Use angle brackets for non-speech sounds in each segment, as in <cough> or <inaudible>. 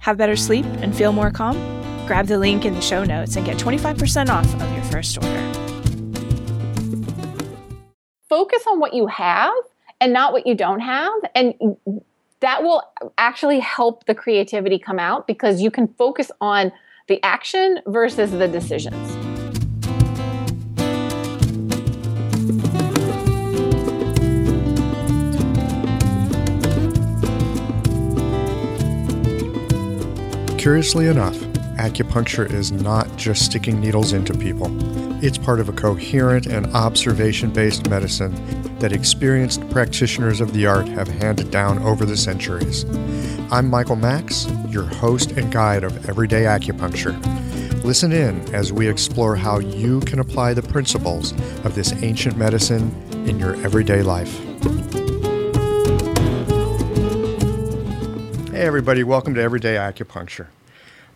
Have better sleep and feel more calm? Grab the link in the show notes and get 25% off of your first order. Focus on what you have and not what you don't have. And that will actually help the creativity come out because you can focus on the action versus the decisions. Curiously enough, acupuncture is not just sticking needles into people. It's part of a coherent and observation based medicine that experienced practitioners of the art have handed down over the centuries. I'm Michael Max, your host and guide of Everyday Acupuncture. Listen in as we explore how you can apply the principles of this ancient medicine in your everyday life. Hey, everybody, welcome to Everyday Acupuncture.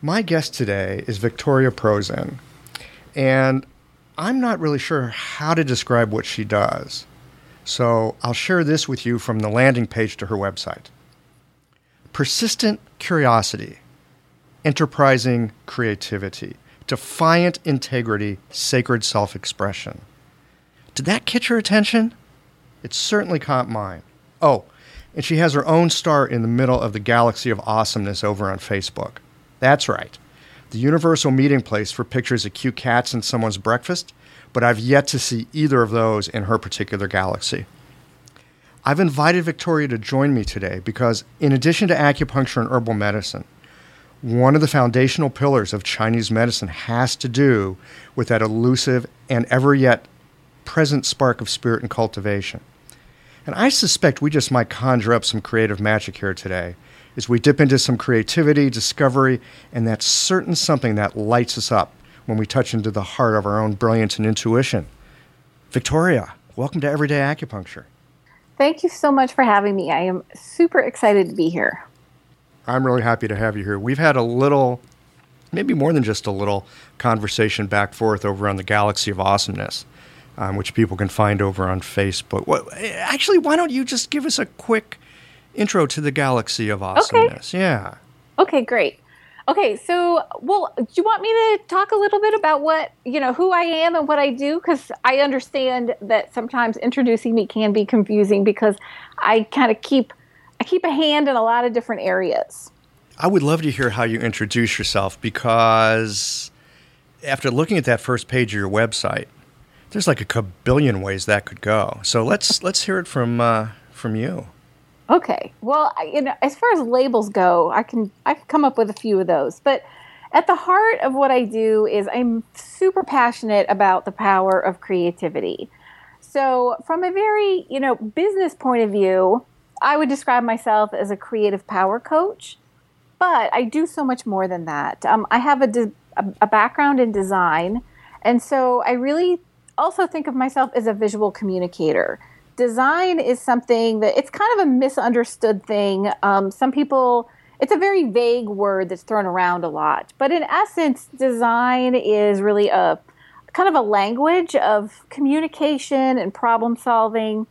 My guest today is Victoria Prozin, and I'm not really sure how to describe what she does. So I'll share this with you from the landing page to her website. Persistent curiosity, enterprising creativity, defiant integrity, sacred self expression. Did that catch your attention? It certainly caught mine. Oh, and she has her own star in the middle of the galaxy of awesomeness over on Facebook. That's right, the universal meeting place for pictures of cute cats and someone's breakfast, but I've yet to see either of those in her particular galaxy. I've invited Victoria to join me today because, in addition to acupuncture and herbal medicine, one of the foundational pillars of Chinese medicine has to do with that elusive and ever yet present spark of spirit and cultivation. And I suspect we just might conjure up some creative magic here today as we dip into some creativity, discovery, and that certain something that lights us up when we touch into the heart of our own brilliance and intuition. Victoria, welcome to Everyday Acupuncture. Thank you so much for having me. I am super excited to be here. I'm really happy to have you here. We've had a little, maybe more than just a little, conversation back forth over on the Galaxy of Awesomeness um, which people can find over on Facebook. Actually, why don't you just give us a quick intro to the galaxy of awesomeness? Okay. Yeah. Okay, great. Okay, so well, do you want me to talk a little bit about what you know who I am and what I do? Because I understand that sometimes introducing me can be confusing because I kind of keep I keep a hand in a lot of different areas. I would love to hear how you introduce yourself because after looking at that first page of your website, there's like a billion ways that could go. So let's let's hear it from uh, from you. Okay. Well, you know, as far as labels go, I can I've come up with a few of those, but at the heart of what I do is I'm super passionate about the power of creativity. So, from a very, you know, business point of view, I would describe myself as a creative power coach, but I do so much more than that. Um, I have a, de- a background in design, and so I really also think of myself as a visual communicator. Design is something that it's kind of a misunderstood thing. Um, some people, it's a very vague word that's thrown around a lot. But in essence, design is really a kind of a language of communication and problem solving.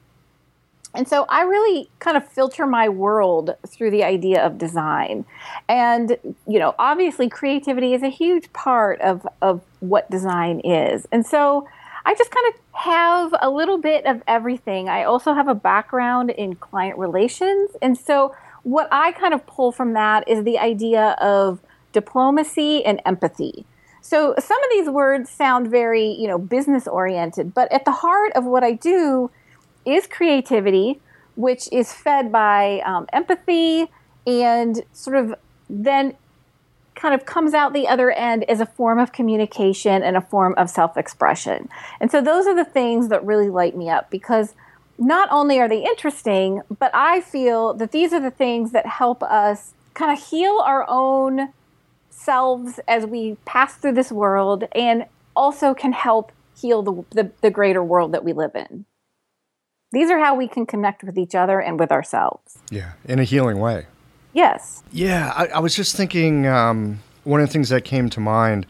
And so I really kind of filter my world through the idea of design. And, you know, obviously creativity is a huge part of, of what design is. And so I just kind of have a little bit of everything. I also have a background in client relations. And so, what I kind of pull from that is the idea of diplomacy and empathy. So some of these words sound very, you know, business oriented, but at the heart of what I do is creativity, which is fed by um, empathy and sort of then kind of comes out the other end as a form of communication and a form of self expression. And so those are the things that really light me up because not only are they interesting, but I feel that these are the things that help us kind of heal our own selves as we pass through this world and also can help heal the, the, the greater world that we live in. These are how we can connect with each other and with ourselves. Yeah, in a healing way. Yes. Yeah, I, I was just thinking um, one of the things that came to mind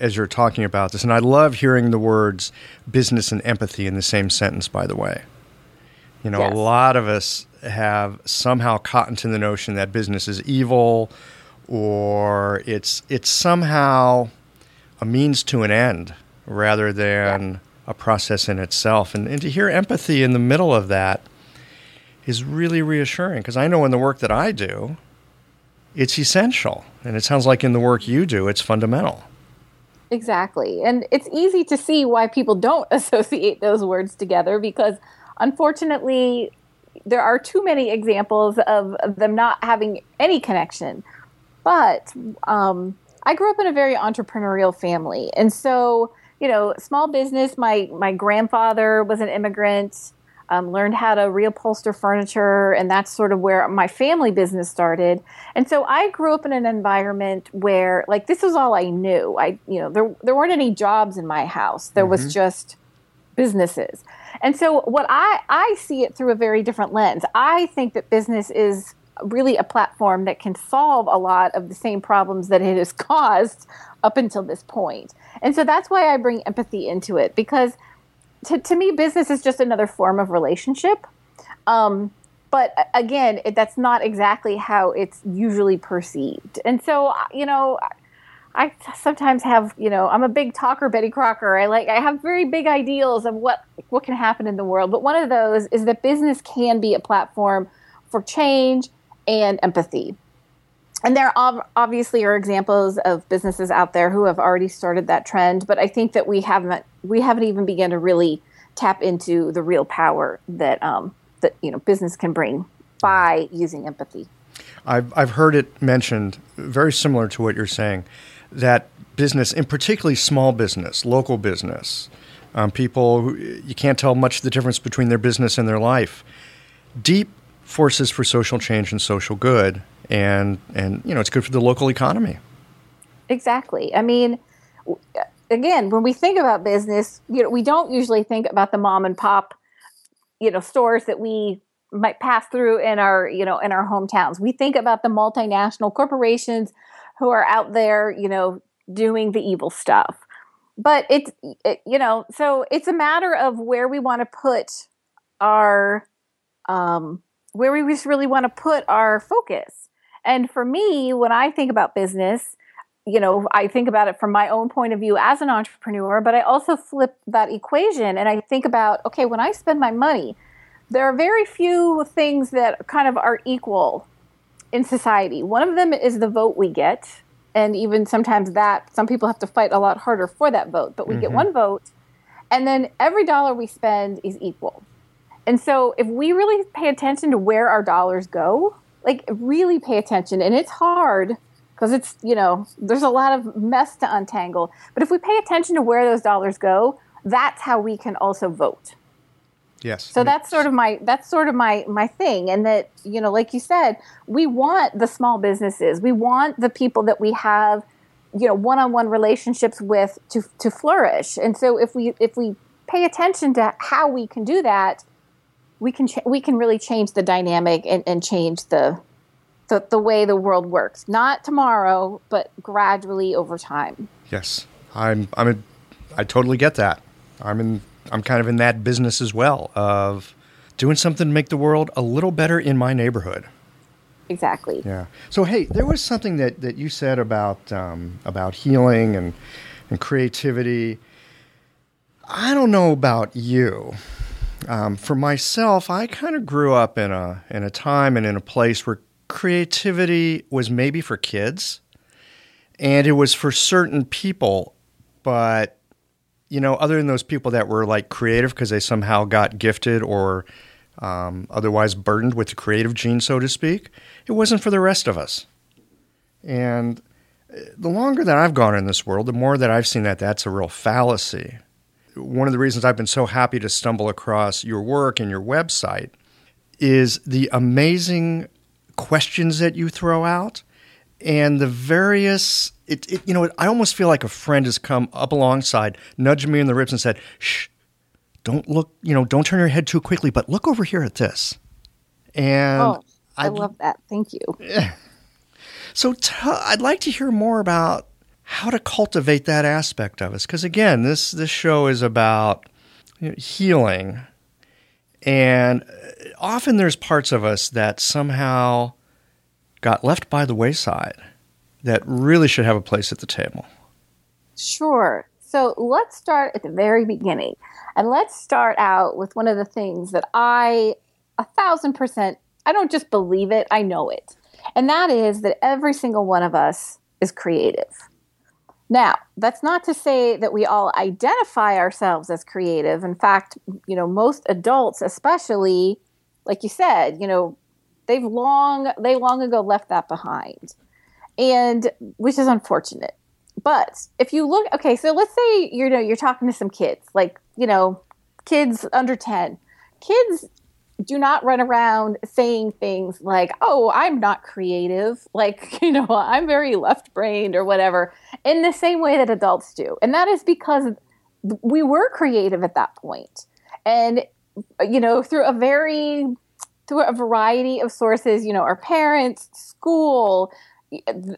as you're talking about this, and I love hearing the words business and empathy in the same sentence, by the way. You know, yes. a lot of us have somehow caught into the notion that business is evil or it's it's somehow a means to an end rather than yeah. a process in itself. And, and to hear empathy in the middle of that is really reassuring because I know in the work that I do, it's essential. And it sounds like in the work you do, it's fundamental. Exactly. And it's easy to see why people don't <laughs> associate those words together because unfortunately, there are too many examples of, them not having any connection. But um, I grew up in a very entrepreneurial family. And so, you know, small business, my, my grandfather was an immigrant um, learned how to reupholster furniture, and that's sort of where my family business started. And so I grew up in an environment where, like, this was all I knew. I, you know, there there weren't any jobs in my house. There mm-hmm. was just businesses. And so what I I see it through a very different lens. I think that business is really a platform that can solve a lot of the same problems that it has <laughs> caused up until this point. And so that's why I bring empathy into it because to, to me, business is just another form of relationship. Um, but again, it, that's not exactly how it's usually perceived. And so, you know, I sometimes have, you know, I'm a big talker, Betty Crocker. I like, I have very big ideals of what what can happen in the world. But one of those is that business can be a platform for change and empathy. And there obviously are examples of businesses out there who have already started that trend, but I think that we haven't we haven't even begun to really tap into the real power that um, that you know business can bring by using empathy. I've I've heard it mentioned very similar to what you're saying that business, and particularly small business, local business, um, people who, you can't tell much the difference between their business and their life. Deep forces for social change and social good and and you know it's good for the local economy. Exactly. I mean, again, when we think about business, you know, we don't usually think about the mom and pop, you know, stores that we might pass through in our you know in our hometowns. We think about the multinational corporations who are out there, you know, doing the evil stuff. But it's it, you know, so it's a matter of where we want to put our um, where we just really want to put our focus. And for me, when I think about business, you know, I think about it from my own point of view as an entrepreneur, but I also flip that equation and I think about, okay, when I spend my money, there are very few things that kind of are equal in society. One of them is the vote we get. And even sometimes that, some people have to fight a lot harder for that vote, but we mm-hmm. get one vote. And then every dollar we spend is equal. And so if we really pay attention to where our dollars go, like really pay attention. And it's hard because it's you know there's a lot of mess to untangle. But if we pay attention to where those dollars go that's how we can also vote. Yes. So that's sort of my that's sort of my my thing. And that you know like you said we want the small businesses. We want the people that we have you know one-on-one relationships with to to flourish. And so if we if we pay attention to how we can do that we can ch- we can really change the dynamic and, and change the, the the way the world works. Not tomorrow, but gradually over time. Yes, I'm I'm a, I totally get that. I'm in I'm kind of in that business as well of doing something to make the world a little better in my neighborhood. Exactly. Yeah. So hey, there was something that, that you said about um, about healing and and creativity. I don't know about you, um, for myself, I kind of grew up in a in a time and in a place where creativity was maybe for kids, and it was for certain people but you know, other than those people that were like creative because they somehow got gifted or um, otherwise burdened with the creative gene, so to speak, it wasn't for the rest of us. And uh, the longer that I've gone in this world, the more that I've seen that that's a real fallacy. One of the reasons I've been so happy to stumble across your work and your website is the amazing questions that you throw out and the various it, it, you know i almost feel like a friend has come up alongside nudged me in the ribs and said shh don't look you know don't turn your head too quickly but look over here at this. And oh, i love that. Thank you. <laughs> So t- i'd like to hear more about how to cultivate that aspect of us because again this this show is about you know, healing and uh, often there's parts of us that somehow got left by the wayside that really should have a place at the table? Sure. So let's start at the very beginning. And let's start out with one of the things that I, a thousand percent, I don't just believe it, I know it. And that is that every single one of us is creative. Now, that's not to say that we all identify ourselves as creative. In fact, you know, most adults, especially, like you said, you know, they've long they long ago left that behind and which is unfortunate but if you look okay so let's say you know you're talking to some kids like you know kids under 10 kids do not run around saying things like oh i'm not creative <laughs> like you know i'm very left brained or whatever in the same way that adults do and that is because we were creative at that point. and you know through a very through a variety of sources, you know, our parents, school,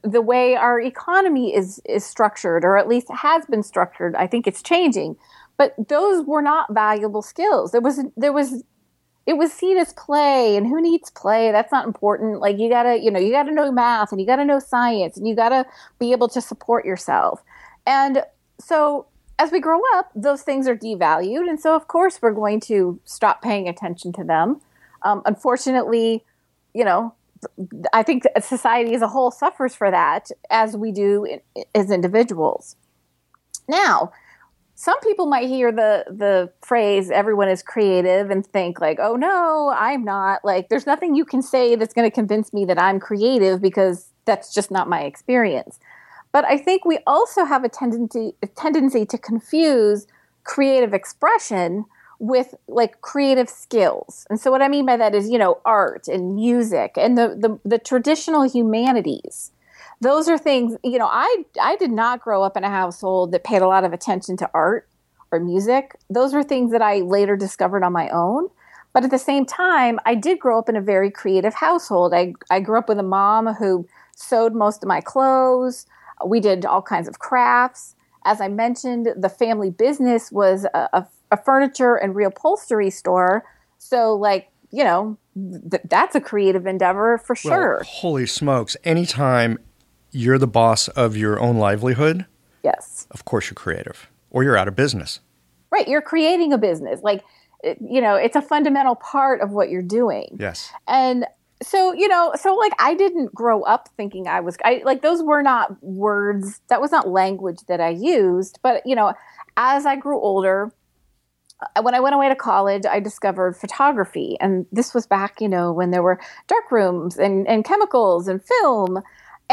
the way our economy is is structured or at least has been structured. I think it's changing. But those were not valuable skills. There was there was it was seen as play and who needs play? That's not important. Like you gotta you know you gotta know math and you gotta know science and you gotta be able to support yourself. And so as we grow up those things are devalued and so of course we're going to stop paying attention to them. Um, unfortunately, you know, I think society as a whole suffers for that, as we do in, as individuals. Now, some people might hear the the phrase "everyone is creative" and think like, "Oh no, I'm not." Like, there's nothing you can say that's going to convince me that I'm creative because that's just not my experience. But I think we also have a tendency a tendency to confuse creative expression with like creative skills. And so what I mean by that is, you know, art and music and the the, the traditional humanities. Those are things, you know, I I did not grow up in a household that paid a lot of attention to art or music. Those were things that I later discovered on my own. But at the same time, I did grow up in a very creative household. I, I grew up with a mom who sewed most of my clothes. We did all kinds of crafts. As I mentioned, the family business was a, a a furniture and reupholstery store. So, like, you know, th- that's a creative endeavor for sure. Well, holy smokes. Anytime you're the boss of your own livelihood, yes. Of course you're creative or you're out of business. Right. You're creating a business. Like, you know, it's a fundamental part of what you're doing. Yes. And so, you know, so like I didn't grow up thinking I was, I like those were not words, that was not language that I used. But, you know, as I grew older, uh, when I went away to college, I discovered photography. And this was back, you know, when there were dark rooms and, and chemicals and film.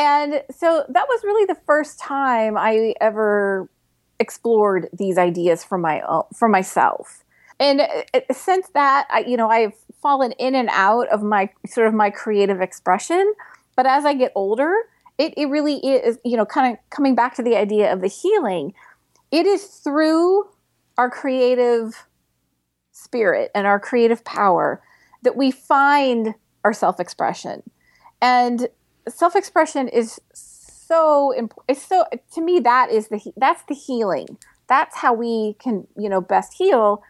And so that was really the first time I ever explored these ideas for my own, for myself. And uh, since that, I, you know, I've fallen in and out of my sort of my creative expression. But as I get older, it, it really is, you know, kind of coming back to the idea of the healing. It is through our creative spirit and our creative power that we find our self-expression and self-expression is so important it's so to me that is the that's the healing. That's how we can you know best heal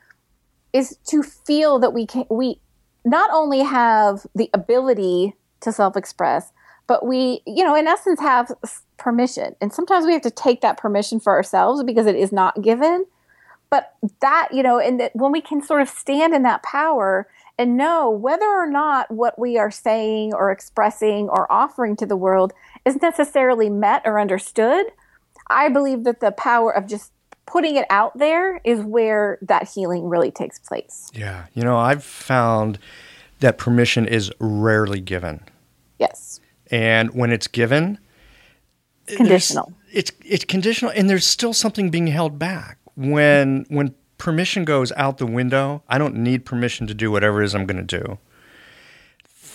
is to feel that we can we not only have the ability to self-express but we you know in essence have permission. And sometimes we have to take that permission for ourselves because it is not given. But that you know and that when we can sort of stand in that power and know whether or not what we are saying or expressing or offering to the world is necessarily met or understood I believe that the power of just putting it out there is where that healing really takes place. Yeah. You know, I've found that permission is rarely given. Yes. And when it's given, it's conditional. It's it's conditional and there's still something being held back. When when permission goes out the window, I don't need permission to do whatever it is I'm going to do.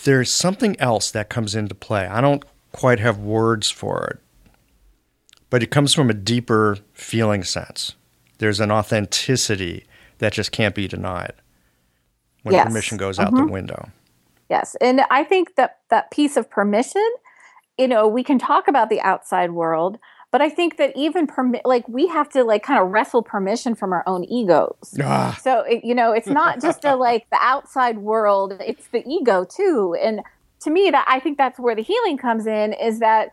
There's something else that comes into play. I don't quite have words for it but it comes from a deeper feeling sense. There's an authenticity that just can't be denied when yes. permission goes out mm-hmm. the window. Yes. And I think that that piece of permission, you know, we can talk about the outside world, but I think that even permit, like we have to like kind of wrestle permission from our own egos. Ah. So, it, you know, it's not just a like the outside world, it's the ego too. And to me, that I think that's where the healing comes in is that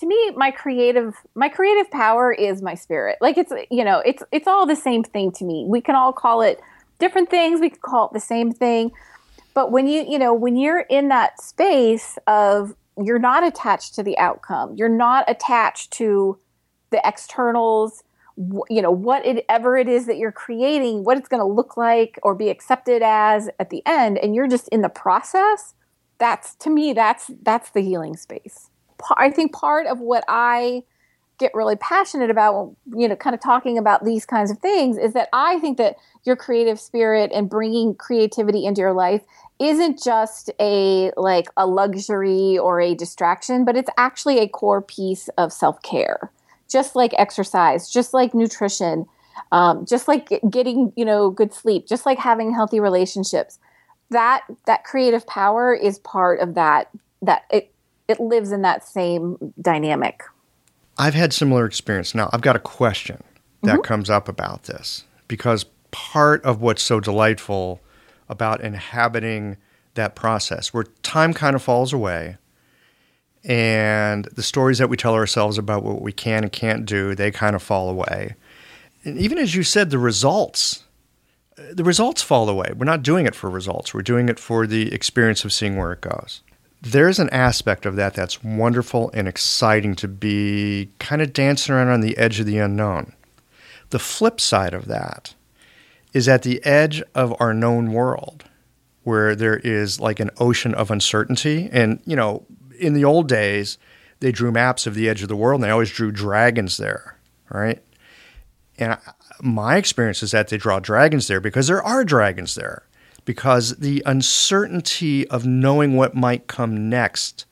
to me my creative my creative power is my spirit like it's you know it's it's all the same thing to me we can all call it different things we can call it the same thing but when you you know when you're in that space of you're not attached to the outcome. You're not attached to the externals you know whatever it is that you're creating what it's going to look like or be accepted as at the end and you're just in the process that's to me that's that's the healing space. I think part of what I get really passionate about, you know, kind of talking about these kinds of things is that I think that your creative spirit and bringing creativity into your life isn't just a like a luxury or a distraction, but it's actually a core piece of self care. Just like exercise, just like nutrition, um, just like getting you know good sleep, just like having healthy relationships. That that creative power is part of that that it, it lives in that same dynamic. I've had similar experience. Now, I've got a question that mm-hmm. comes up about this because part of what's so delightful about inhabiting that process where time kind of falls away and the stories that we tell ourselves about what we can and can't do, they kind of fall away. And even as you said, the results, the results fall away. We're not doing it for results. We're doing it for the experience of seeing where it goes there's an aspect of that that's wonderful and exciting to be kind of dancing around on the edge of the unknown. The flip side of that is at the edge of our known world, where there is like an ocean of uncertainty. And, you know, in the old days, they drew maps of the edge of the world and they always drew dragons there, right? And my experience is that they draw dragons there because there are dragons there because the uncertainty of knowing what might come next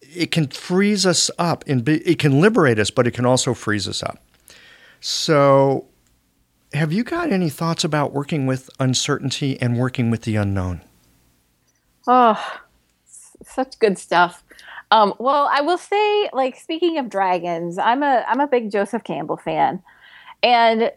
it can freeze us up and it can liberate us but it can also freeze us up. So have you got any thoughts about working with uncertainty and working with the unknown? Oh such good stuff. Um, well i will say like speaking of dragons i'm a i'm a big joseph campbell fan. And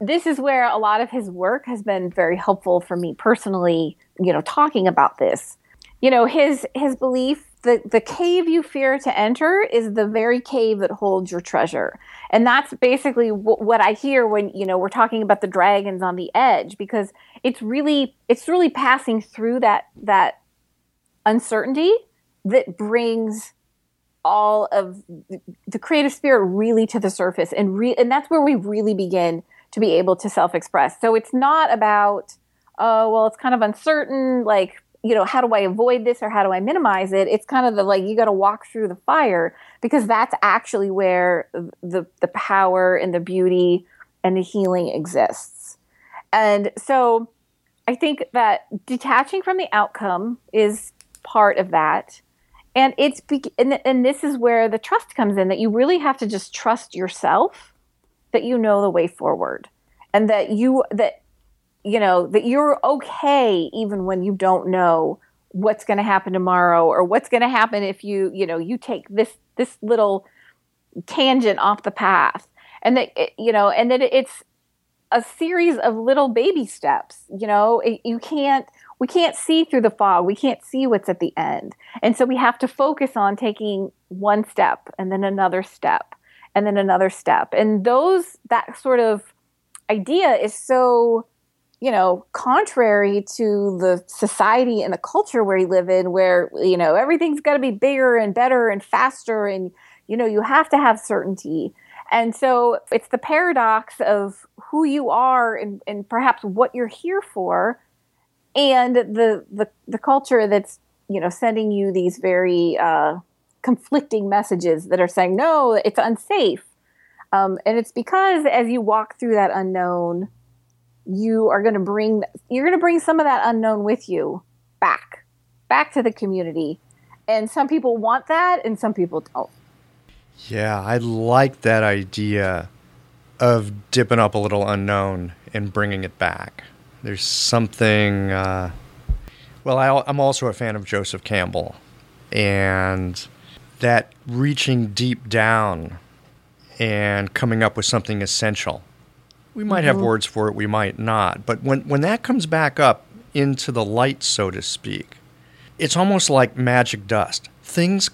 this is where a lot of his work has been very helpful for me personally you know talking about this. You know his his belief the the cave you fear to enter is the very cave that holds your treasure. And that's basically w- what i hear when you know we're talking about the dragons on the edge because it's really it's really passing through that that uncertainty that brings all of the creative spirit really to the surface and re- and that's where we really begin to be able to self-express. So it's not about oh well it's kind of uncertain like you know how do i avoid this or how do i minimize it? It's kind of the like you got to walk through the fire because that's actually where the the power and the beauty and the healing exists. And so i think that detaching from the outcome is part of that and it's and, and this is where the trust comes in that you really have to just trust yourself that you know the way forward and that you that you know that you're okay even when you don't know what's going to happen tomorrow or what's going to happen if you you know you take this this little tangent off the path. And that you know and that it's a series of little baby steps you know you can't we can't see through the fog. We can't see what's at the end. And so we have to focus on taking one step and then another step and then another step. And those, that sort of idea is so, you know, contrary to the society and the culture where we live in, where, you know, everything's got to be bigger and better and faster and You know, you have to have certainty. And so it's the paradox of who you are and, and perhaps what you're here for and the, the, the culture that's, you know, sending you these very uh, conflicting messages that are saying, no, it's unsafe. Um, and it's because as you walk through that unknown, you are going to bring you're going to bring some of that unknown with you back back to the community. And some people want that and some people don't. Yeah i like that idea of dipping up a little unknown and bringing it back there's something uh, well I, i'm also a fan of joseph campbell and that reaching deep down and coming up with something essential we might have mm-hmm. words for it, we might not. But when, when that comes back up into the light, so to speak, it's almost like magic dust. Things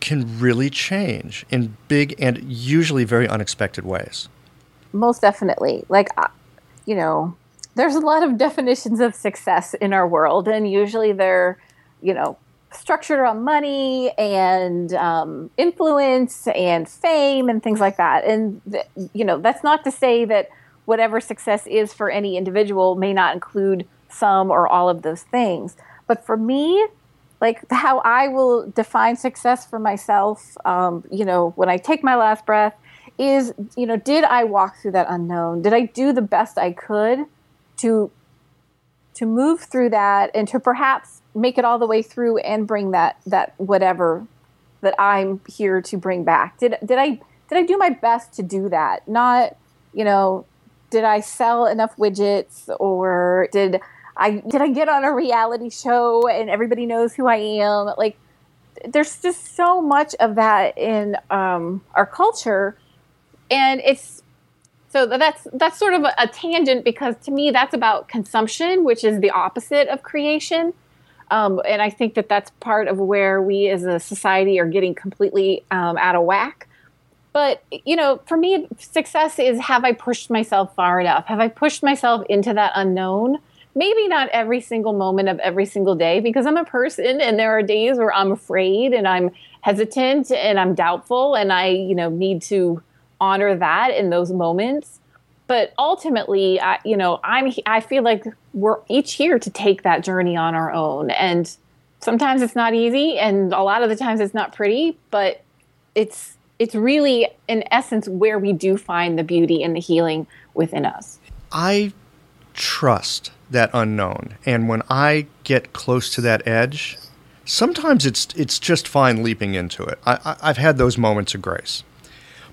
can really change in big and usually very unexpected ways. Most definitely. Like, uh, you know, there's a lot of definitions of success in our world, and usually they're, you know, structured around money and um, influence and fame and things like that. And, th- you know, that's not to say that whatever success is for any individual may not include some or all of those things. But for me, like how I will define success for myself, um, you know, when I take my last breath, is, you know, did I walk through that unknown? Did I do the best I could to to move through that and to perhaps make it all the way through and bring that that whatever that I'm here to bring back. Did did I did I do my best to do that? Not, you know, did I sell enough widgets or did I did I get on a reality show and everybody knows who I am? Like there's just so much of that in um, our culture and it's so that's that's sort of a, tangent because to me that's about consumption which is the opposite of creation um, and i think that that's part of where we as a society are getting completely um, out of whack but, you know, for me, success is have I pushed myself far enough? Have I pushed myself into that unknown? Maybe not every single moment of every single day because I'm a person and there are days where I'm afraid and I'm hesitant and I'm doubtful and I, you know, need to honor that in those moments. But ultimately, I, you know, I'm I feel like we're each here to take that journey on our own and sometimes it's not easy and a lot of the times it's not pretty, but it's it's really in essence where we do find the beauty and the healing within us. I trust that unknown, and when I get close to that edge, sometimes it's it's just fine leaping into it. I, I, have had those moments of grace,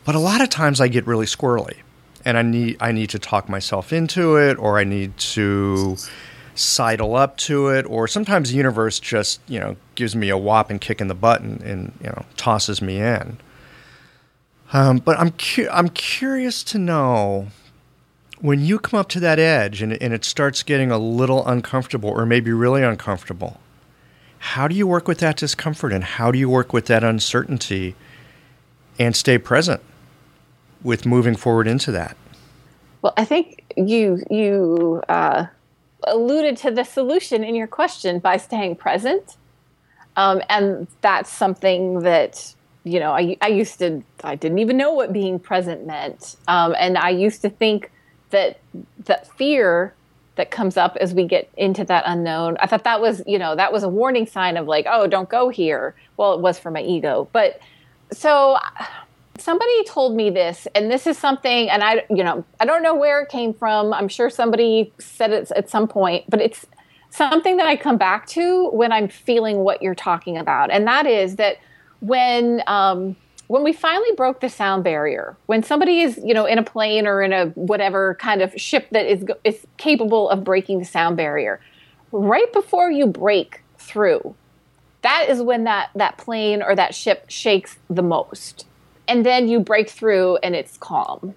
but a lot of times I get really squirrely, and I need I need to talk myself into it, or I need to sidle up to it, or sometimes the universe just you know gives me a whopping kick in the butt and, and you know tosses me in. Um, but I'm cu- I'm curious to know when you come up to that edge and, and it starts getting a little uncomfortable or maybe really uncomfortable. How do you work with that discomfort and how do you work with that uncertainty and stay present with moving forward into that? Well, I think you you uh, alluded to the solution in your question by staying present, um, and that's something that you know, I, I used to, I didn't even know what being present meant. Um, and I used to think that that fear that comes up as we get into that unknown, I thought that was, you know, that was a warning sign of like, oh, don't go here. Well, it was for my ego. But so somebody told me this, and this is something, and I, you know, I don't know where it came from. I'm sure somebody said it at some point, but it's something that I come back to when I'm feeling what you're talking about. And that is that when um, when we finally broke the sound barrier, when somebody is you know in a plane or in a whatever kind of ship that is is capable of breaking the sound barrier, right before you break through, that is when that that plane or that ship shakes the most, and then you break through and it's calm.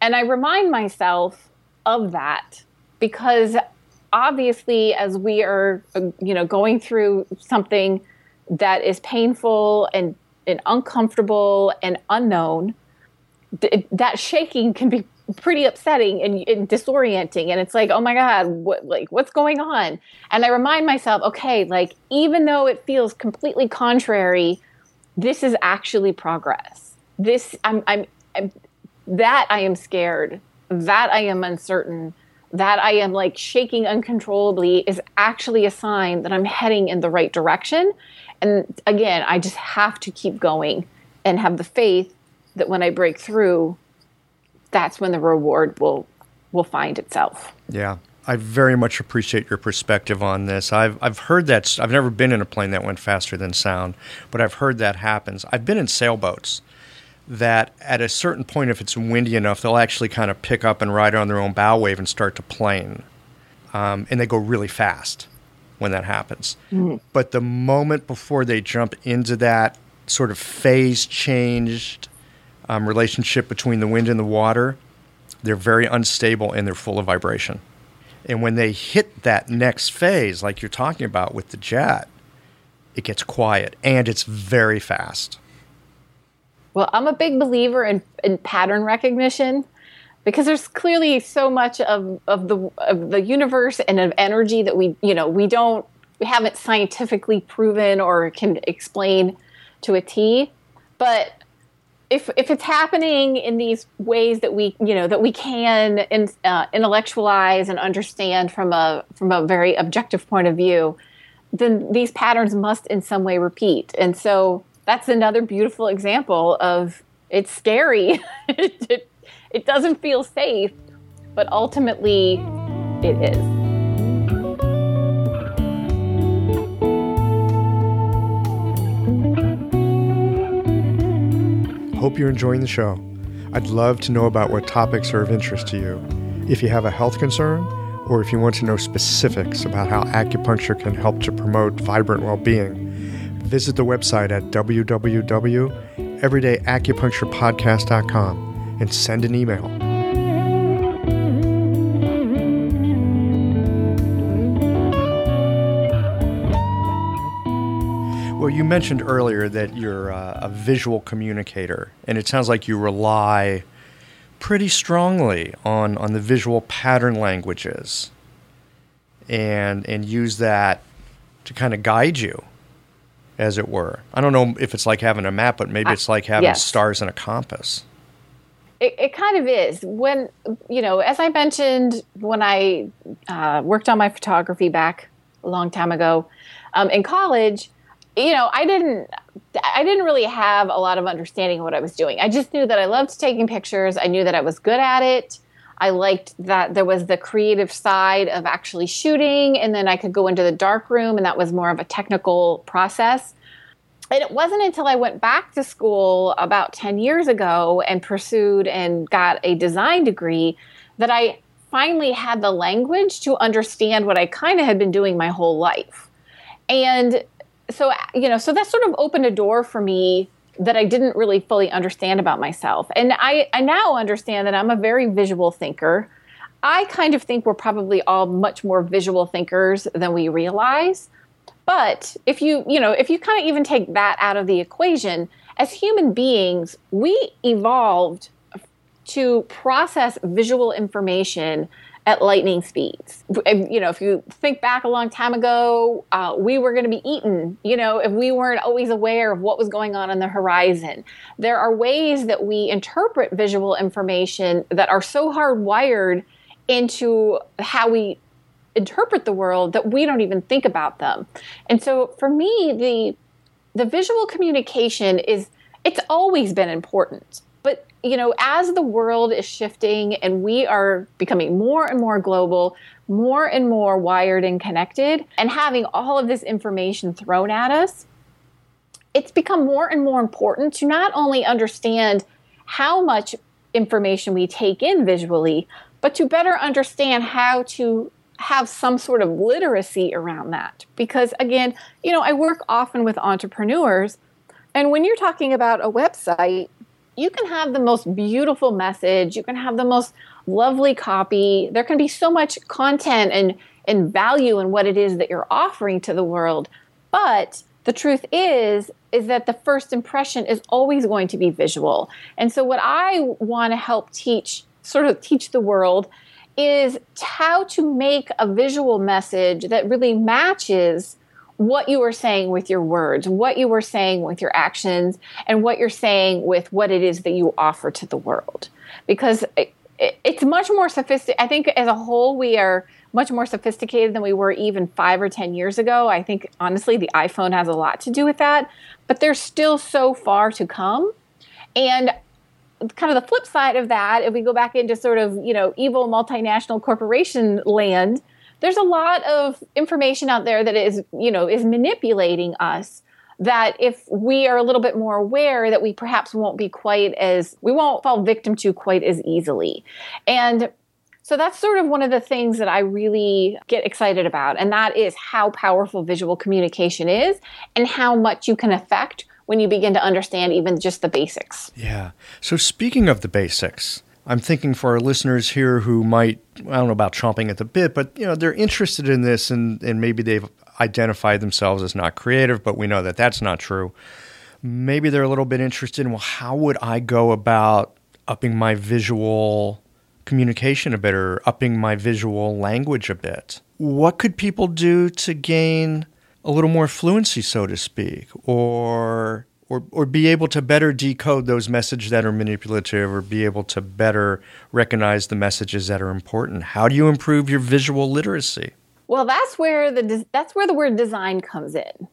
And I remind myself of that because obviously as we are uh, you know going through something that is painful and, and uncomfortable and unknown, th- that shaking can be pretty upsetting and, and, disorienting and it's like oh my god what like what's going on and i remind myself okay like even though it feels completely contrary this is actually progress. This I'm, I'm, I'm that I am scared. That I am uncertain. That I am like shaking uncontrollably is actually a sign that I'm heading in the right direction. And again, I just have to keep going and have the faith that when I break through, that's when the reward will will find itself. Yeah. I very much appreciate your perspective on this. I've I've heard that I've never been in a plane that went faster than sound, but I've heard that happens. I've been in sailboats that at a certain point if it's windy enough, they'll actually kind of pick up and ride on their own bow wave and start to plane. Um, and they go really fast when that happens. Mm-hmm. But the moment before they jump into that sort of phase changed um, relationship between the wind and the water, they're very unstable and they're full of vibration. And when they hit that next phase, like you're talking about with the jet, it gets quiet and it's very fast. Well, I'm a big believer in, in pattern recognition because there's clearly so much of, of the of the universe and of energy that we you know we don't we haven't scientifically proven or can explain to a T. But if if it's happening in these ways that we you know that we can in, uh, intellectualize and understand from a from a very objective point of view, then these patterns must in some way repeat. And so that's another beautiful example of it's scary. <laughs> it, it, doesn't feel safe, but ultimately it is. Hope you're enjoying the show. I'd love to know about what topics are of interest to you. If you have a health concern, or if you want to know specifics about how acupuncture can help to promote vibrant well being, visit the website at www.everydayacupuncturepodcast.com and send an email. Well, you mentioned earlier that you're uh, a visual communicator, and it sounds like you rely pretty strongly on, on the visual pattern languages and, and use that to kind of guide you, as it were. I don't know if it's like having a map, but maybe it's like having yes. stars and a compass. It, it, kind of is. When, you know, as I mentioned, when I uh, worked on my photography back a long time ago um, in college, you know, I didn't I didn't really have a lot of understanding of what I was doing. I just knew that I loved taking pictures. I knew that I was good at it. I liked that there was the creative side of actually shooting, and then I could go into the dark room, and that was more of a technical process. And it wasn't until I went back to school about 10 years ago and pursued and got a design degree that I finally had the language to understand what I kind of had been doing my whole life. And so you know so that sort of opened a door for me that I didn't really fully understand about myself. And I, I now understand that I'm a very visual thinker. I kind of think we're probably all much more visual thinkers than we realize. But if you, you know, if you kind of even take that out of the equation, as human beings, we evolved to process visual information at lightning speeds. You know, if you think back a long time ago, uh, we were going to be eaten, you know, if we weren't always aware of what was going on on the horizon. There are ways that we interpret visual information that are so hardwired into how we interpret the world that we don't even think about them. And so for me, the the visual communication is it's always been important you know, as the world is shifting and we are becoming more and more global, more and more wired and connected, and having all of this information thrown at us, it's become more and more important to not only understand how much information we take in visually, but to better understand how to have some sort of literacy around that. Because again, you know, I work often with entrepreneurs, and when you're talking about a website, you can have the most beautiful message, you can have the most lovely copy. There can be so much content and and value in what it is that you're offering to the world. But the truth is is that the first impression is always going to be visual. And so what I want to help teach sort of teach the world is how to make a visual message that really matches what you are saying with your words, what you are saying with your actions, and what you're saying with what it is that you offer to the world. Because it, it, it's much more sophisticated. I think as a whole, we are much more sophisticated than we were even five or 10 years ago. I think, honestly, the iPhone has a lot to do with that. But there's still so far to come. And kind of the flip side of that, if we go back into sort of, you know, evil multinational corporation land, there's a lot of information out there that is, you know, is manipulating us that if we are a little bit more aware that we perhaps won't be quite as we won't fall victim to quite as easily. And so that's sort of one of the things that I really get excited about. And that is how powerful visual communication is and how much you can affect when you begin to understand even just the basics. Yeah. So speaking of the basics, I'm thinking for our listeners here who might, I don't know about chomping at the bit, but you know, they're interested in this and, and maybe they've identified themselves as not creative, but we know that that's not true. Maybe they're a little bit interested in, well, how would I go about upping my visual communication a bit or upping my visual language a bit? What could people do to gain a little more fluency, so to speak, or or, or be able to better decode those messages that are manipulative or be able to better recognize the messages that are important? How do you improve your visual literacy? Well that's where the that's where the word design comes in.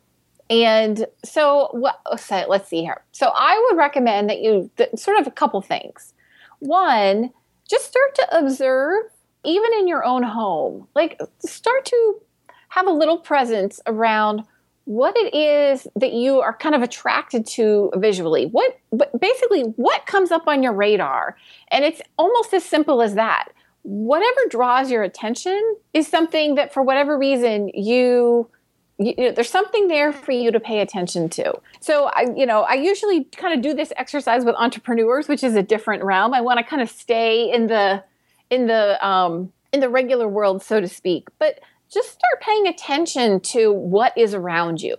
And so what so let's see here. So i would recommend that you sort of a couple things. One just start to observe even in your own home. Like start to have a little presence around what it is that you are kind of attracted to visually. What basically what comes up on your radar. And it's almost as simple as that. Whatever draws your attention is something that for whatever reason you you know, there's something there for you to pay attention to. So I, you know, I usually kind of do this exercise with entrepreneurs, which is a different realm. I want to kind of stay in the in the um, in the regular world, so to speak. But just start paying attention to what is around you.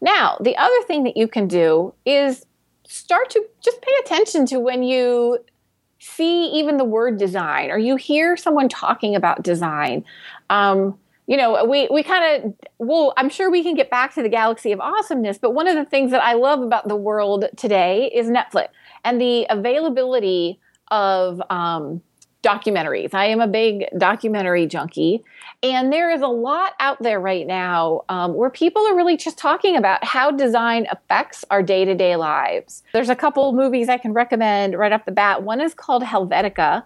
Now, the other thing that you can do is start to just pay attention to when you see even the word design or you hear someone talking about design. Um, you know, we, we kind of, well, I'm sure we can get back to the galaxy of awesomeness, but one of the things that I love about the world today is Netflix and the availability of um, documentaries. I am a big documentary junkie. And there is a lot out there right now um, where people are really just talking about how design affects our day to day lives. There's a couple movies I can recommend right off the bat. One is called Helvetica,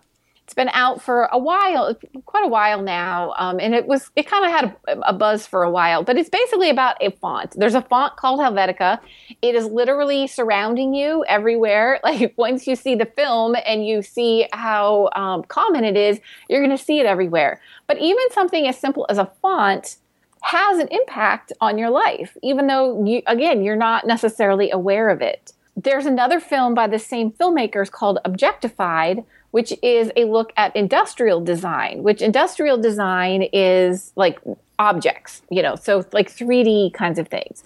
it's been out for a while, quite a while now, um, and it was it kind of had a, a, buzz for a while. But it's basically about a font. There's a font called Helvetica. It is literally surrounding you everywhere. <laughs> Like once you see the film and you see how um, common it is, you're going to see it everywhere. But even something as simple as a font has an impact on your life, even though you, again you're not necessarily aware of it. There's another film by the same filmmakers called Objectified which is a look at industrial design, which industrial design is like objects, you know, so like 3D kinds of things.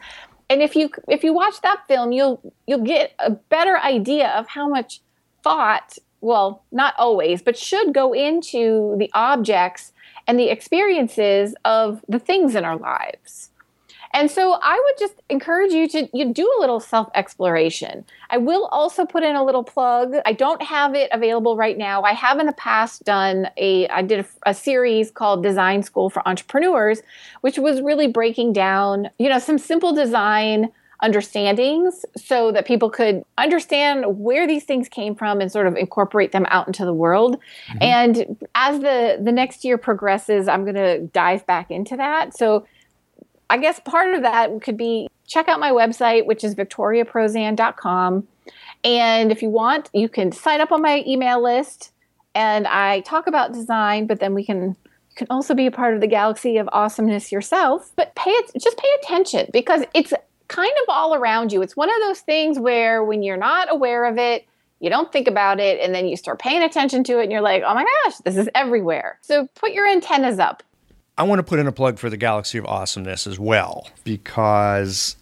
And if you if you watch that film, you'll you'll get a better idea of how much thought, well, not always, but should go into the objects and the experiences of the things in our lives. And so I would just encourage you to you do a little self exploration. I will also put in a little plug. I don't have it available right now. I have in the past done a I did a, a series called Design School for Entrepreneurs, which was really breaking down, you know, some simple design understandings so that people could understand where these things came from and sort of incorporate them out into the world. Mm-hmm. And as the the next year progresses, I'm going to dive back into that. So I guess part of that could be check out my website, which is victoriaprozan.com. And if you want, you can sign up on my email list and I talk about design, but then we can you can also be a part of the galaxy of awesomeness yourself. But pay it just pay attention because it's kind of all around you. It's one of those things where when you're not aware of it, you don't think about it, and then you start paying attention to it, and you're like, oh my gosh, this is everywhere. So put your antennas up. I want to put in a plug for the Galaxy of Awesomeness as well because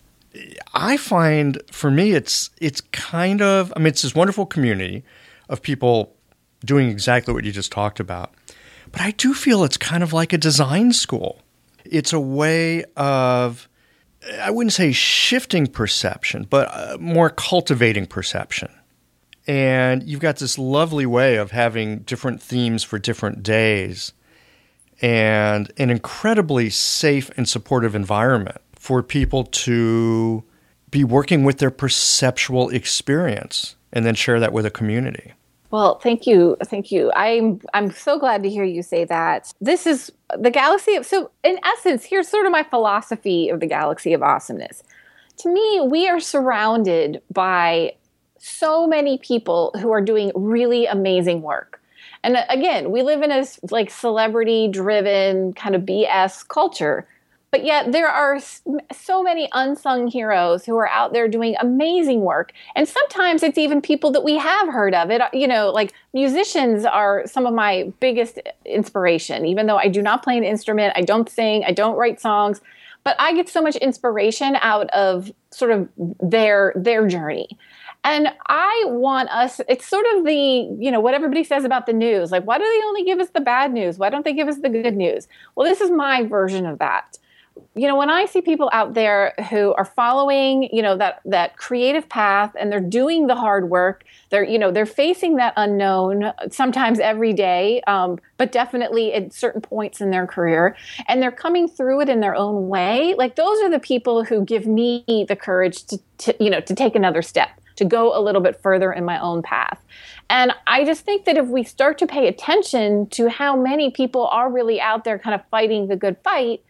I find for me it's it's kind of I mean it's this wonderful community of people doing exactly what you just talked about. But I do feel it's kind of like a design school. It's a way of I wouldn't say shifting perception, but uh, more cultivating perception. And you've got this lovely way of having different themes for different days and an incredibly safe and supportive environment for people to be working with their perceptual experience and then share that with a community. Well, thank you, thank you. I'm I'm so glad to hear you say that. This is the galaxy of so in essence, here's sort of my philosophy of the galaxy of awesomeness. To me, we are surrounded by so many people who are doing really amazing work. And uh, again, we live in a like celebrity driven kind of BS culture but yet there are so many unsung heroes who are out there doing amazing work. And sometimes it's even people that we have heard of. It you know, like musicians are some of my biggest inspiration. Even though I do not play an instrument, I don't sing, I don't write songs, but I get so much inspiration out of sort of their their journey. And I want us, it's sort of the, you know, what everybody says about the news. Like, why do they only give us the bad news? Why don't they give us the good news? Well, this is my version of that you know when i see people out there who are following you know that that creative path and they're doing the hard work they're you know they're facing that unknown sometimes every day um, but definitely at certain points in their career and they're coming through it in their own way like those are the people who give me the courage to, to you know to take another step to go a little bit further in my own path and I just think that if we start to pay attention to how many people are really out there kind of fighting the good fight,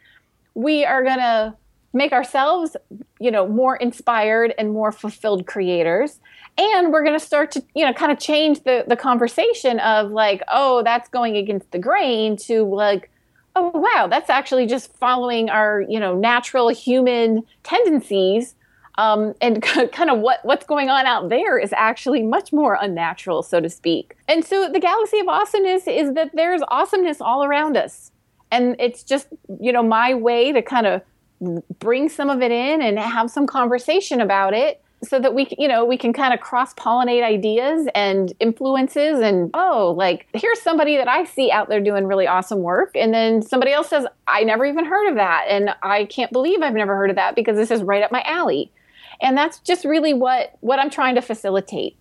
we are going to make ourselves, you know, more inspired and more fulfilled creators. And we're going to start to, you know, kind of change the, the conversation of like, oh, that's going against the grain to like, oh, wow, that's actually just following our, you know, natural human tendencies. Um, and <laughs> kind of what, what's going on out there is actually much more unnatural, so to speak. And so the galaxy of awesomeness is that there's awesomeness all around us. And it's just you know my way to kind of bring some of it in and have some conversation about it so that we you know we can kind of cross pollinate ideas and influences and oh like here's somebody that i see out there doing really awesome work. And then somebody else says i never even heard of that. And i can't believe i've never heard of that because this is right up my alley and that's just really what what i'm trying to facilitate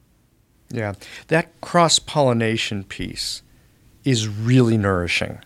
yeah that cross pollination piece is really nourishing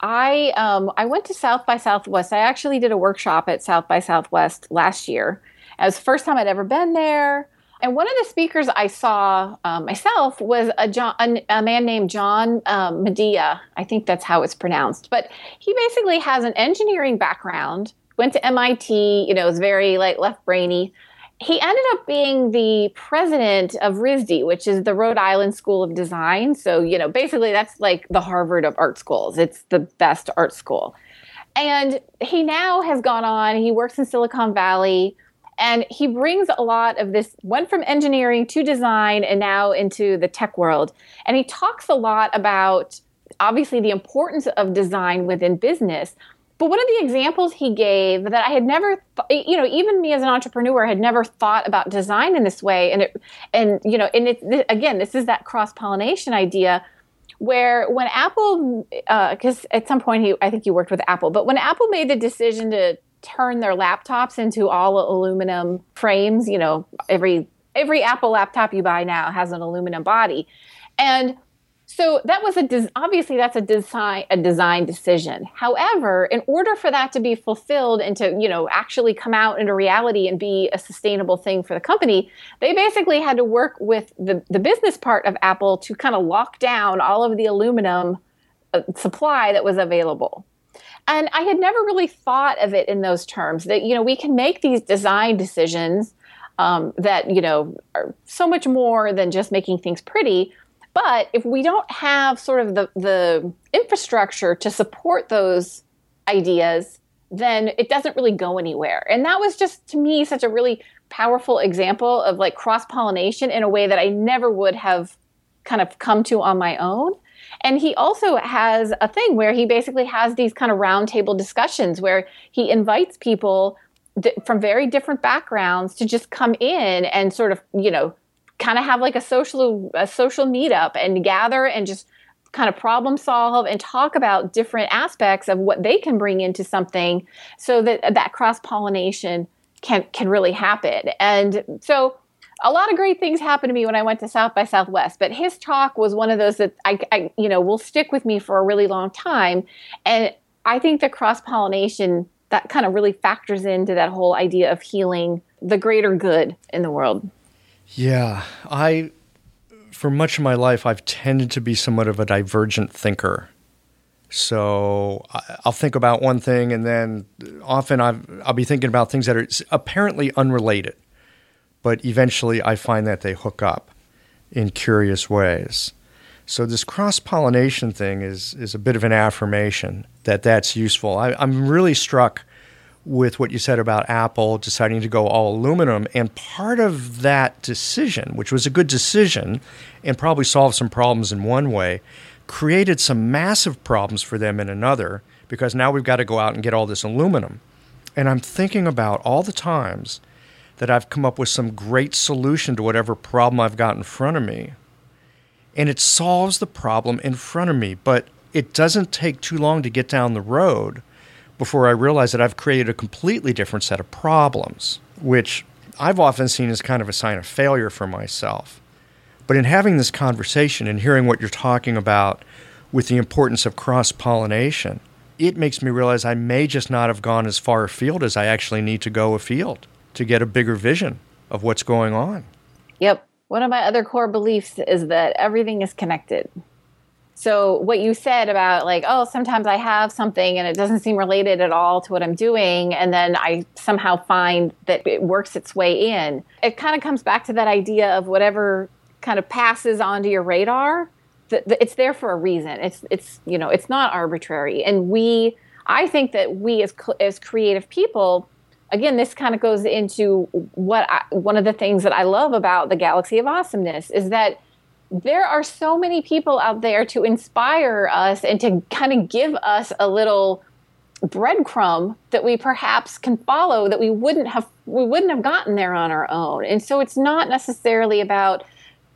I um, I went to South by Southwest. I actually did a workshop at South by Southwest last year. It was the first time I'd ever been there. And one of the speakers I saw um, myself was a, John, a, a man named John um, Maeda. I think that's how it's pronounced. But he basically has an engineering background. Went to MIT. You know, was very like left brainy he ended up being the president of RISD, which is the Rhode Island School of Design. So, you know, basically that's like the Harvard of art schools. It's the best art school. And he now has gone on, he works in Silicon Valley, and he brings a lot of this, went from engineering to design and now into the tech world. And he talks a lot about obviously the importance of design within business, but one of the examples he gave that I had never, th- you know, even me as an entrepreneur had never thought about design in this way. And it, and you know, and it again, this is that cross pollination idea, where when Apple, because uh, at some point he, I think he worked with Apple, but when Apple made the decision to turn their laptops into all aluminum frames, you know, every every Apple laptop you buy now has an aluminum body, and so that was a des- obviously that's a design a design decision. However, in order for that to be fulfilled and to you know actually come out into reality and be a sustainable thing for the company, they basically had to work with the the business part of Apple to kind of lock down all of the aluminum uh, supply that was available. And I had never really thought of it in those terms that you know we can make these design decisions um, that you know are so much more than just making things pretty but if we don't have sort of the, the infrastructure to support those ideas, then it doesn't really go anywhere. And that was just to me such a really powerful example of like cross pollination in a way that I never would have kind of come to on my own. And he also has a thing where he basically has these kind of roundtable discussions where he invites people from very different backgrounds to just come in and sort of, you know, kind of have like a social a social meetup and gather and just kind of problem solve and talk about different aspects of what they can bring into something so that that cross pollination can can really happen. And so a lot of great things happened to me when I went to South by Southwest, but his talk was one of those that I, I you know will stick with me for a really long time. And I think the cross pollination that kind of really factors into that whole idea of healing the greater good in the world. Yeah, I for much of my life I've tended to be somewhat of a divergent thinker. So I'll think about one thing, and then often i will be thinking about things that are apparently unrelated, but eventually I find that they hook up in curious ways. So this cross pollination thing is is a bit of an affirmation that that's useful. I, I'm really struck with what you said about Apple deciding to go all aluminum. And part of that decision, which was a good decision and probably solved some problems in one way, created some massive problems for them in another because now we've got to go out and get all this aluminum. And I'm thinking about all the times that I've come up with some great solution to whatever problem I've got in front of me. And it solves the problem in front of me, but it doesn't take too long to get down the road before I realize that I've created a completely different set of problems, which I've often seen as kind of a sign of failure for myself. But in having this conversation and hearing what you're talking about with the importance of cross pollination, it makes me realize I may just not have gone as far afield as I actually need to go afield to get a bigger vision of what's going on. Yep. One of my other core beliefs is that everything is connected. So what you said about like, oh, sometimes I have something and it doesn't seem related at all to what I'm doing, and then I somehow find that it works its way in. It kind of comes back to that idea of whatever kind of passes onto your radar. That it's there for a reason. It's it's you know it's not arbitrary, and we. I think that we as as creative people again, this kind of goes into what I, one of the things that I love about the galaxy of awesomeness is that there are so many people out there to inspire us and to kind of give us a little breadcrumb that we perhaps can follow that we wouldn't have we wouldn't have gotten there on our own. And so it's not necessarily about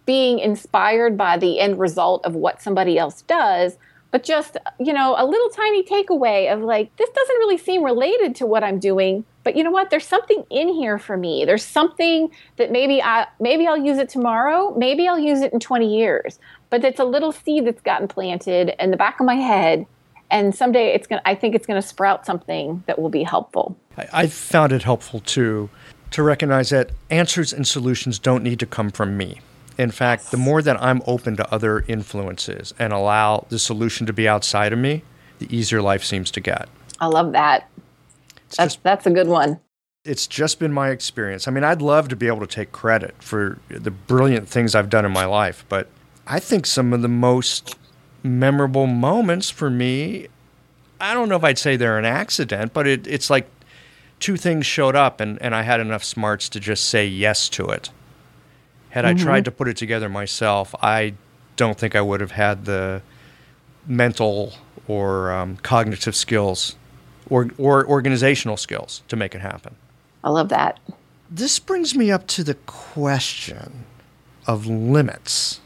being inspired by the end result of what somebody else does, but just, you know, a little tiny takeaway of like this doesn't really seem related to what I'm doing, but you know what? There's something in here for me. There's something that maybe i maybe i'll use it tomorrow. Maybe i'll use it in 20 years. But it's a little seed that's gotten planted in the back of my head and someday it's going to i think it's going to sprout something that will be helpful. I, I found it helpful too to recognize that answers and solutions don't need to come from me. In fact the more that i'm open to other influences and allow the solution to be outside of me the easier life seems to get. I love that that's just, that's a good one. It's just been my experience. I mean, I'd love to be able to take credit for the brilliant things I've done in my life, but I think some of the most memorable moments for me, I don't know if I'd say they're an accident, but it, it's like two things showed up and, and I had enough smarts to just say yes to it. Had mm-hmm. I tried to put it together myself, I don't think I would have had the mental or um, cognitive skills or, or organizational skills to make it happen. I love that. This brings me up to the question of limits,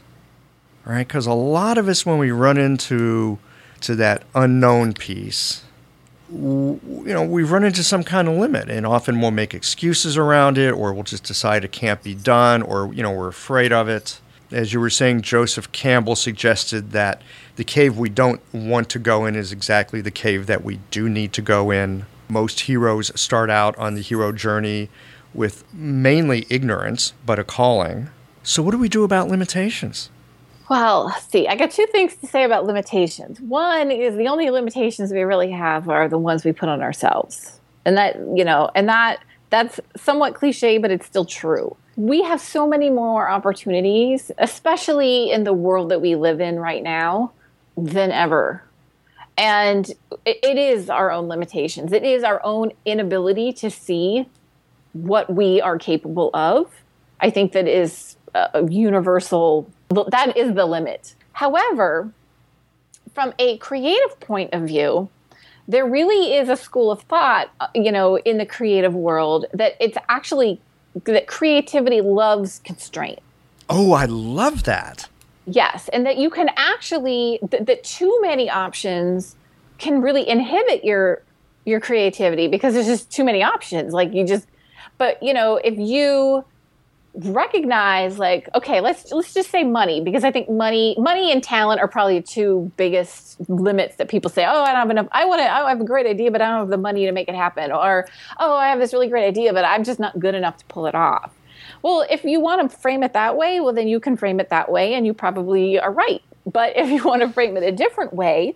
right? Because a lot of us, when we run into to that unknown piece, you know, we run into some kind of limit, and often we'll make excuses around it, or we'll just decide it can't be done, or you know, we're afraid of it. As you were saying, Joseph Campbell suggested that the cave we don't want to go in is exactly the cave that we do need to go in. Most heroes start out on the hero journey with mainly ignorance, but a calling. So, what do we do about limitations? Well, see, I got two things to say about limitations. One is the only limitations we really have are the ones we put on ourselves. And that, you know, and that that's somewhat cliche, but it's still true. We have so many more opportunities, especially in the world that we live in right now, than ever. And it, it is our own limitations. It is our own inability to see what we are capable of. I think that is a universal, that is the limit. However, from a creative point of view, there really is a school of thought, uh, you know, in the creative world that it's actually that creativity loves constraint. Oh, I love that Yes, and that you can actually that, too many options can really inhibit your your creativity because there's just too many options. Like you just but you know, if you recognize like okay let's let's just say money because i think money money and talent are probably the two biggest limits that people say oh i don't have enough i want to i have a great idea but i don't have the money to make it happen or oh i have this really great idea but i'm just not good enough to pull it off well if you want to frame it that way well then you can frame it that way and you probably are right but if you <laughs> want to frame it a different way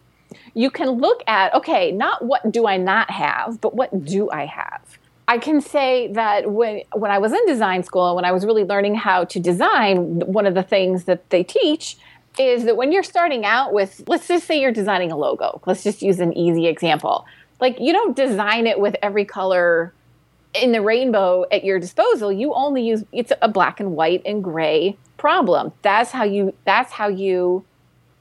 you can look at okay not what do i not have but what do i have I can say that when when I was in design school, when I was really learning how to design, one of the things that they teach is that when you're starting out with, let's just say you're designing a logo. Let's just use an easy example. Like you don't design it with every color in the rainbow at your disposal. You only use it's a black and white and gray problem. That's how you that's how you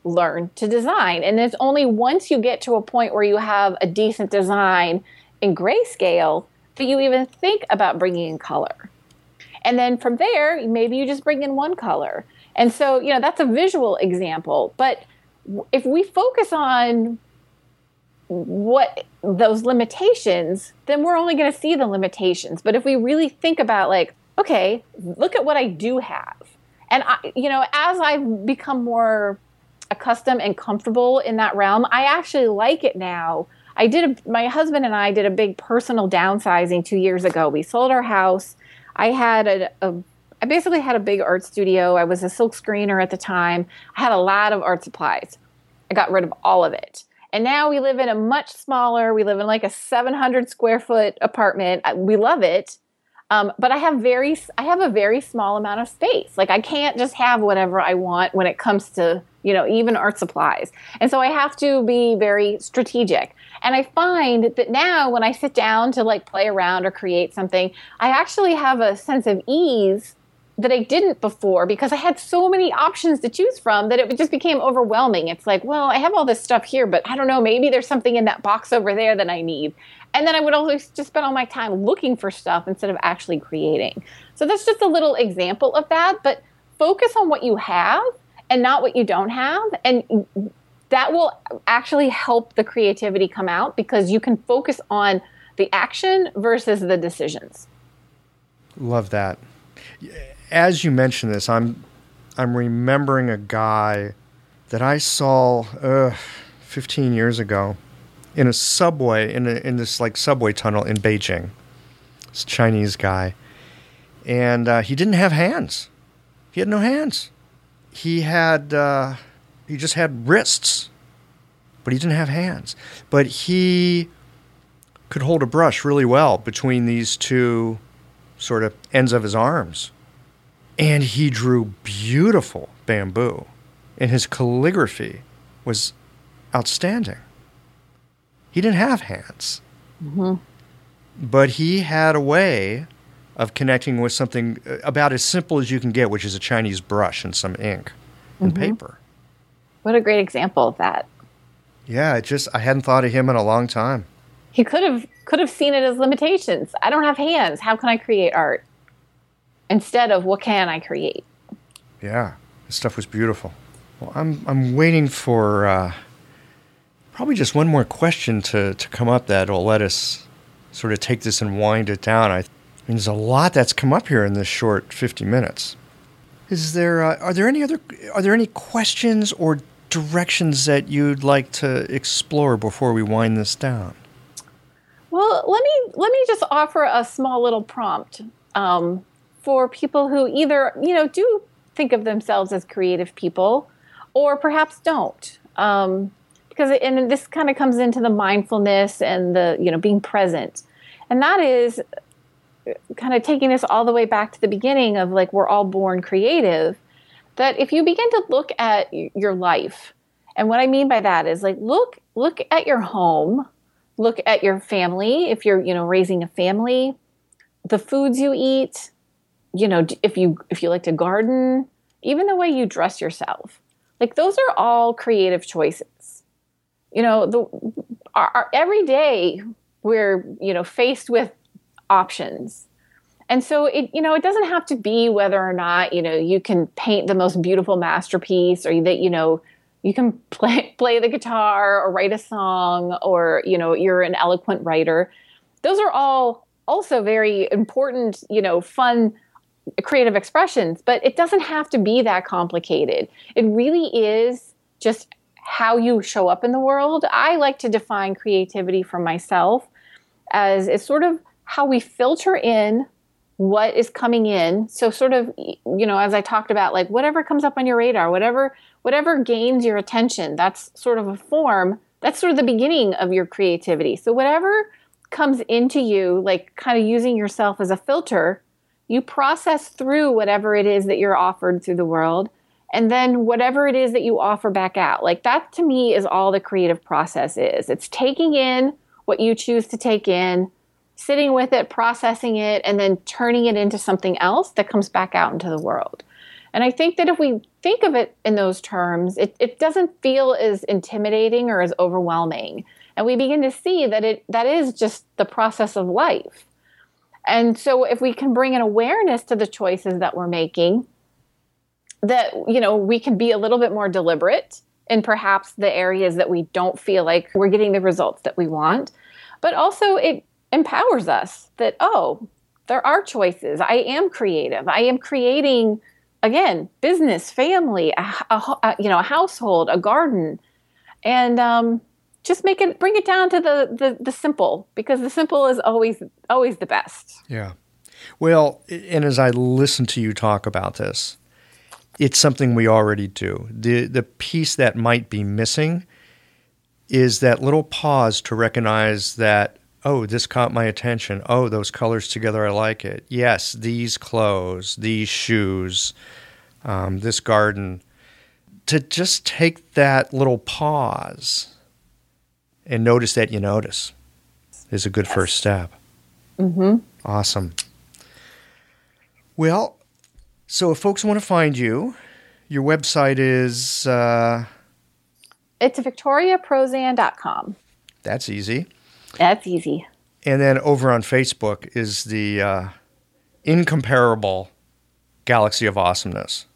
learn to design. And it's only once you get to a point where you have a decent design in grayscale that you even think about bringing in color? And then from there, maybe you just bring in one color. And so, you know, that's a visual example. But if we focus on what those limitations, then we're only going to see the limitations. But if we really think about, like, okay, look at what I do have. And, I, you know, as I've become more accustomed and comfortable in that realm, I actually like it now I did a, my husband and I did a big personal downsizing two years ago. We sold our house. I had a, a I basically had a big art studio. I was a silk screener at the time. I had a lot of art supplies. I got rid of all of it. And now we live in a much smaller, we live in like a 700 square foot apartment. We love it. Um, but I have very, I have a very small amount of space. Like I can't just have whatever I want when it comes to, you know, even art supplies. And so I have to be very strategic. And I find that now when I sit down to like play around or create something, I actually have a sense of ease that I didn't before because I had so many options to choose from that it just became overwhelming. It's like, well, I have all this stuff here, but I don't know, maybe there's something in that box over there that I need. And then I would always just spend all my time looking for stuff instead of actually creating. So that's just a little example of that, but focus on what you have and not what you don't have. And that will actually help the creativity come out because you can focus on the action versus the decisions. Love that. As you mention this, I'm I'm remembering a guy that I saw uh, 15 years ago in a subway in a, in this like subway tunnel in Beijing. This Chinese guy, and uh, he didn't have hands. He had no hands. He had uh, he just had wrists, but he didn't have hands. But he could hold a brush really well between these two sort of ends of his arms. And he drew beautiful bamboo. And his calligraphy was outstanding. He didn't have hands. Mm-hmm. But he had a way of connecting with something uh, about as simple as you can get, which is a Chinese brush and some ink and mm-hmm. paper. What a great example of that. Yeah, it just I hadn't thought of him in a long time. He could have could have seen it as limitations. I don't have hands. How can I create art? Instead of what can I create? Yeah, this stuff was beautiful. Well, I'm I'm waiting for uh, probably just one more question to to come up that'll let us sort of take this and wind it down. I, I mean, there's a lot that's come up here in this short 50 minutes. Is there uh, are there any other are there any questions or directions that you'd like to explore before we wind this down? Well, let me let me just offer a small little prompt um, for people who either you know do think of themselves as creative people, or perhaps don't. Um, because and this kind of comes into the mindfulness and the you know being present, and that is kind of taking this all the way back to the beginning of like we're all born creative that if you begin to look at your life and what i mean by that is like look look at your home look at your family if you're you know raising a family the foods you eat you know if you if you like to garden even the way you dress yourself like those are all creative choices you know the our, our every day we're you know faced with options. And so it, you know, it doesn't have to be whether or not, you know, you can paint the most beautiful masterpiece or that, you know, you can <laughs> play play the guitar or write a song or, you know, you're an eloquent writer. Those are all also very important, you know, fun creative expressions, but it doesn't have to be that complicated. It really is just how you show up in the world. I like to define creativity for myself as it's sort of how we filter in what is coming in. So sort of you know, as I talked about like whatever comes up on your radar, whatever whatever gains your attention, that's sort of a form, that's sort of the beginning of your creativity. So whatever comes into you like kind of using yourself as a filter you process through whatever it is that you're offered through the world and then whatever it is that you offer back out. Like that to me is all the creative process is. It's taking in what you choose to take in sitting with it processing it and then turning it into something else that comes back out into the world. And i think that if we think of it in those terms it, it doesn't feel as intimidating or as overwhelming. And we begin to see that it that is just the process of life and so if we can bring an awareness to the choices that we're making, that, you know, we can be a little bit more deliberate in perhaps the areas that we don't feel like we're getting the results that we want. But also it empowers us that, oh, there are choices. I am creative. I am creating again business, family, a, a, a you know, a household, a garden, and um, just make it bring it down to the, the the simple because the simple is always always the best. Yeah. Well, and as I listen to you talk about this, it's something we already do. The the piece that might be missing is that little pause to recognize that oh, this caught my attention. Oh, those colors together, I like it. Yes, these clothes, these shoes, um, this garden. To just take that little pause and notice that you notice is a good yes. first step. Mm-hmm. Awesome. Well, so if folks want to find you, your website is. Uh, it's victoriaprozan.com. That's easy. That's easy. And then over on Facebook is the uh, incomparable Galaxy of Awesomeness.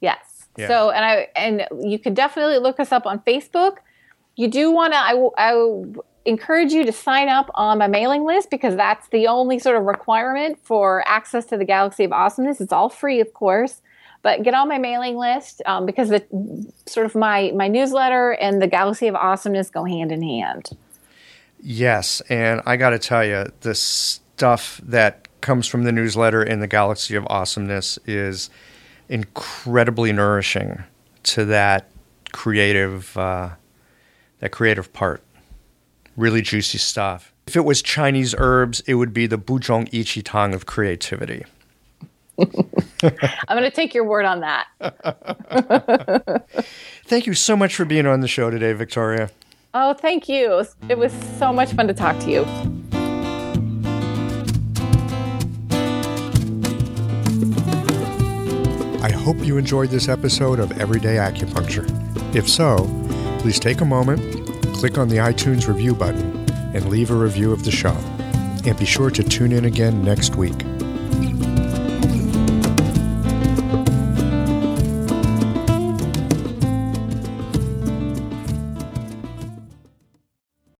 Yes. Yeah. So, and I and you can definitely look us up on Facebook you do want to, I, I encourage you to sign up on my mailing list because that's the only sort of requirement for access to the Galaxy of Awesomeness. It's all free, of course, but get on my mailing list um, because the sort of my my newsletter and the Galaxy of Awesomeness go hand in hand. Yes, and I got to tell you, the stuff that comes from the newsletter and the Galaxy of Awesomeness is incredibly nourishing to that creative. Uh, that creative part. Really juicy stuff. If it was Chinese herbs, it would be the Buzhong Yiqi Tang of creativity. <laughs> I'm going to take your word on that. <laughs> thank you so much for being on the show today, Victoria. Oh, thank you. It was so much fun to talk to you. I hope you enjoyed this episode of Everyday Acupuncture. If so, please take a moment, click on the iTunes review button, and leave a review of the show. And be sure to tune in again next week.